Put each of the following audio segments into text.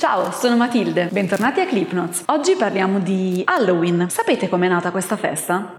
Ciao, sono Matilde, bentornati a Clipnotes. Oggi parliamo di Halloween. Sapete com'è nata questa festa?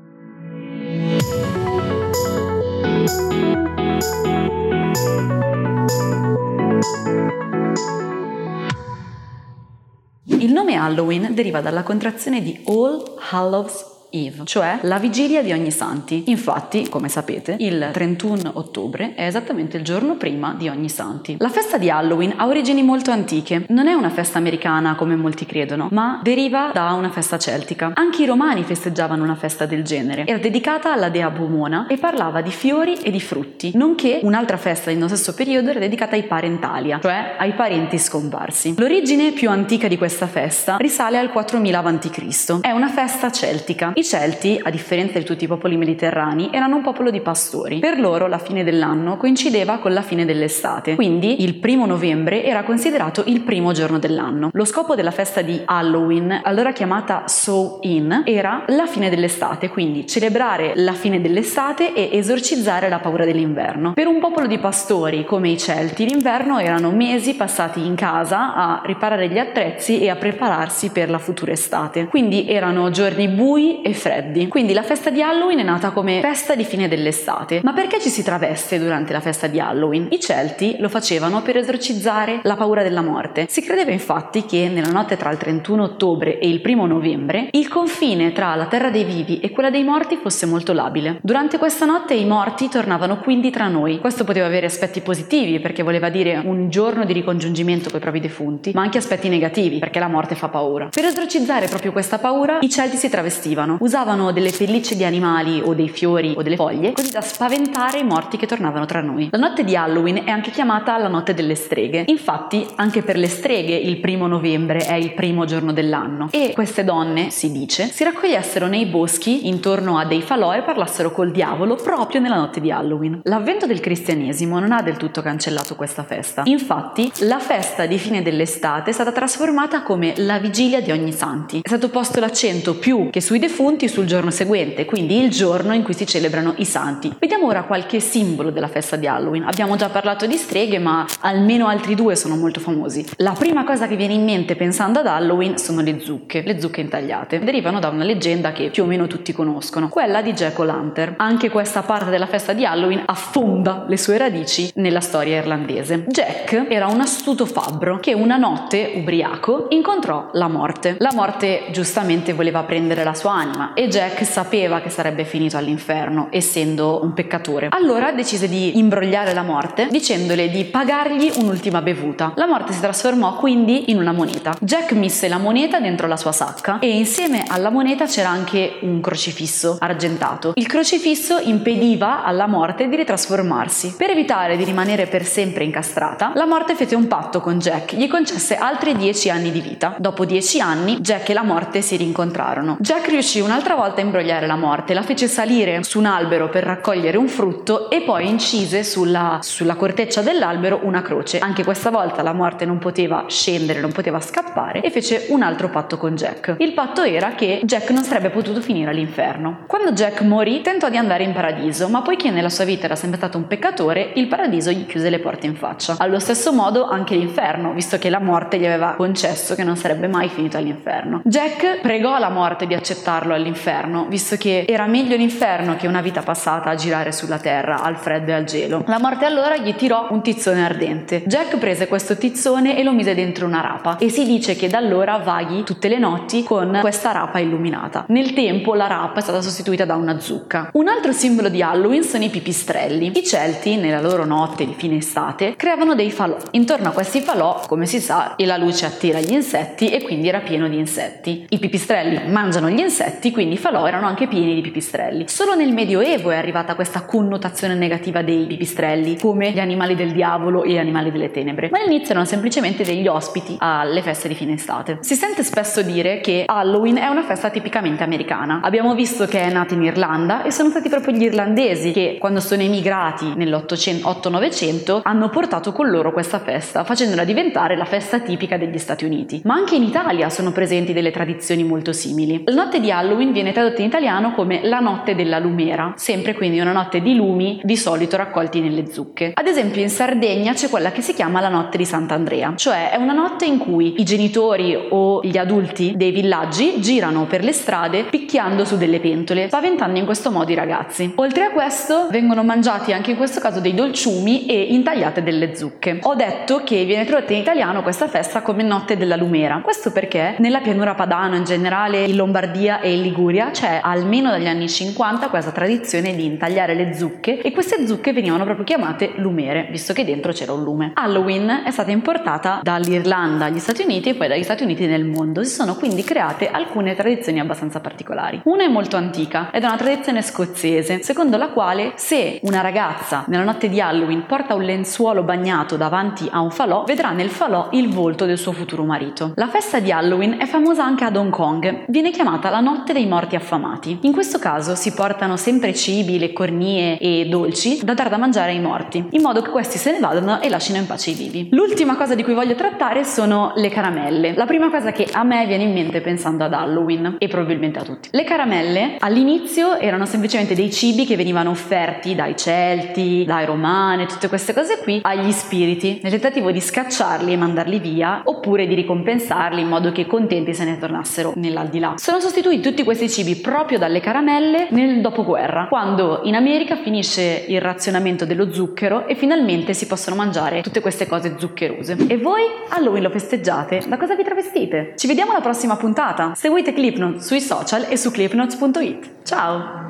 Il nome Halloween deriva dalla contrazione di All Hallows Eve, cioè la vigilia di ogni santi. Infatti, come sapete, il 31 ottobre è esattamente il giorno prima di ogni santi. La festa di Halloween ha origini molto antiche. Non è una festa americana come molti credono, ma deriva da una festa celtica. Anche i romani festeggiavano una festa del genere. Era dedicata alla dea Pomona e parlava di fiori e di frutti, nonché un'altra festa nello stesso periodo era dedicata ai parentalia, cioè ai parenti scomparsi. L'origine più antica di questa festa risale al 4000 a.C. È una festa celtica i Celti, a differenza di tutti i popoli mediterranei, erano un popolo di pastori. Per loro la fine dell'anno coincideva con la fine dell'estate, quindi il primo novembre era considerato il primo giorno dell'anno. Lo scopo della festa di Halloween, allora chiamata Sow-In, era la fine dell'estate, quindi celebrare la fine dell'estate e esorcizzare la paura dell'inverno. Per un popolo di pastori come i Celti, l'inverno erano mesi passati in casa a riparare gli attrezzi e a prepararsi per la futura estate. Quindi erano giorni bui e e freddi. Quindi la festa di Halloween è nata come festa di fine dell'estate. Ma perché ci si traveste durante la festa di Halloween? I Celti lo facevano per esorcizzare la paura della morte. Si credeva infatti che nella notte tra il 31 ottobre e il 1 novembre il confine tra la terra dei vivi e quella dei morti fosse molto labile. Durante questa notte i morti tornavano quindi tra noi. Questo poteva avere aspetti positivi perché voleva dire un giorno di ricongiungimento con i propri defunti, ma anche aspetti negativi perché la morte fa paura. Per esorcizzare proprio questa paura i Celti si travestivano usavano delle pellicce di animali o dei fiori o delle foglie così da spaventare i morti che tornavano tra noi. La notte di Halloween è anche chiamata la notte delle streghe. Infatti, anche per le streghe il primo novembre è il primo giorno dell'anno e queste donne, si dice, si raccogliessero nei boschi intorno a dei falò e parlassero col diavolo proprio nella notte di Halloween. L'avvento del cristianesimo non ha del tutto cancellato questa festa. Infatti, la festa di fine dell'estate è stata trasformata come la vigilia di ogni santi. È stato posto l'accento più che sui defunti punti sul giorno seguente, quindi il giorno in cui si celebrano i santi. Vediamo ora qualche simbolo della festa di Halloween. Abbiamo già parlato di streghe, ma almeno altri due sono molto famosi. La prima cosa che viene in mente pensando ad Halloween sono le zucche, le zucche intagliate. Derivano da una leggenda che più o meno tutti conoscono, quella di Jack O'Lantern. Anche questa parte della festa di Halloween affonda le sue radici nella storia irlandese. Jack era un astuto fabbro che una notte, ubriaco, incontrò la morte. La morte giustamente voleva prendere la sua anima anima e Jack sapeva che sarebbe finito all'inferno, essendo un peccatore. Allora decise di imbrogliare la morte dicendole di pagargli un'ultima bevuta. La morte si trasformò quindi in una moneta. Jack mise la moneta dentro la sua sacca e insieme alla moneta c'era anche un crocifisso argentato. Il crocifisso impediva alla morte di ritrasformarsi. Per evitare di rimanere per sempre incastrata, la morte fece un patto con Jack, gli concesse altri dieci anni di vita. Dopo dieci anni, Jack e la morte si rincontrarono. Jack riuscì un'altra volta a imbrogliare la morte, la fece salire su un albero per raccogliere un frutto e poi incise sulla, sulla corteccia dell'albero una croce. Anche questa volta la morte non poteva scendere, non poteva scappare e fece un altro patto con Jack. Il patto era che Jack non sarebbe potuto finire all'inferno. Quando Jack morì tentò di andare in paradiso, ma poiché nella sua vita era sempre stato un peccatore, il paradiso gli chiuse le porte in faccia. Allo stesso modo anche l'inferno, visto che la morte gli aveva concesso che non sarebbe mai finito all'inferno. Jack pregò la morte di accettarlo all'inferno, visto che era meglio l'inferno che una vita passata a girare sulla terra al freddo e al gelo. La morte allora gli tirò un tizzone ardente. Jack prese questo tizzone e lo mise dentro una rapa e si dice che da allora vaghi tutte le notti con questa rapa illuminata. Nel tempo la rapa è stata sostituita da una zucca. Un altro simbolo di Halloween sono i pipistrelli. I Celti, nella loro notte di fine estate, creavano dei falò. Intorno a questi falò, come si sa, la luce attira gli insetti e quindi era pieno di insetti. I pipistrelli mangiano gli insetti insetti, quindi falò erano anche pieni di pipistrelli. Solo nel Medioevo è arrivata questa connotazione negativa dei pipistrelli come gli animali del diavolo e animali delle tenebre, ma all'inizio erano semplicemente degli ospiti alle feste di fine estate. Si sente spesso dire che Halloween è una festa tipicamente americana. Abbiamo visto che è nata in Irlanda e sono stati proprio gli irlandesi che quando sono emigrati nell'800-900 hanno portato con loro questa festa, facendola diventare la festa tipica degli Stati Uniti. Ma anche in Italia sono presenti delle tradizioni molto simili. La notte di Halloween Halloween viene tradotto in italiano come la notte della lumera, sempre quindi una notte di lumi di solito raccolti nelle zucche. Ad esempio in Sardegna c'è quella che si chiama la notte di Sant'Andrea, cioè è una notte in cui i genitori o gli adulti dei villaggi girano per le strade picchiando su delle pentole, spaventando in questo modo i ragazzi. Oltre a questo vengono mangiati anche in questo caso dei dolciumi e intagliate delle zucche. Ho detto che viene tradotta in italiano questa festa come notte della lumera. Questo perché nella pianura padana in generale in Lombardia e in Liguria c'è almeno dagli anni 50 questa tradizione di intagliare le zucche e queste zucche venivano proprio chiamate lumere, visto che dentro c'era un lume. Halloween è stata importata dall'Irlanda agli Stati Uniti e poi dagli Stati Uniti nel mondo. Si sono quindi create alcune tradizioni abbastanza particolari. Una è molto antica ed è una tradizione scozzese, secondo la quale se una ragazza nella notte di Halloween porta un lenzuolo bagnato davanti a un falò, vedrà nel falò il volto del suo futuro marito. La festa di Halloween è famosa anche ad Hong Kong, viene chiamata la notte dei morti affamati. In questo caso si portano sempre cibi, le cornie e dolci da dar da mangiare ai morti, in modo che questi se ne vadano e lasciano in pace i vivi. L'ultima cosa di cui voglio trattare sono le caramelle. La prima cosa che a me viene in mente pensando ad Halloween e probabilmente a tutti. Le caramelle all'inizio erano semplicemente dei cibi che venivano offerti dai Celti, dai Romani, tutte queste cose qui agli spiriti, nel tentativo di scacciarli e mandarli via, oppure di ricompensarli in modo che contenti se ne tornassero nell'aldilà. Sono sostituiti tutti questi cibi proprio dalle caramelle nel dopoguerra, quando in America finisce il razionamento dello zucchero e finalmente si possono mangiare tutte queste cose zuccherose. E voi Halloween lo festeggiate? Da cosa vi travestite? Ci vediamo alla prossima puntata. Seguite Clipnote sui social e su clipnotes.it. Ciao!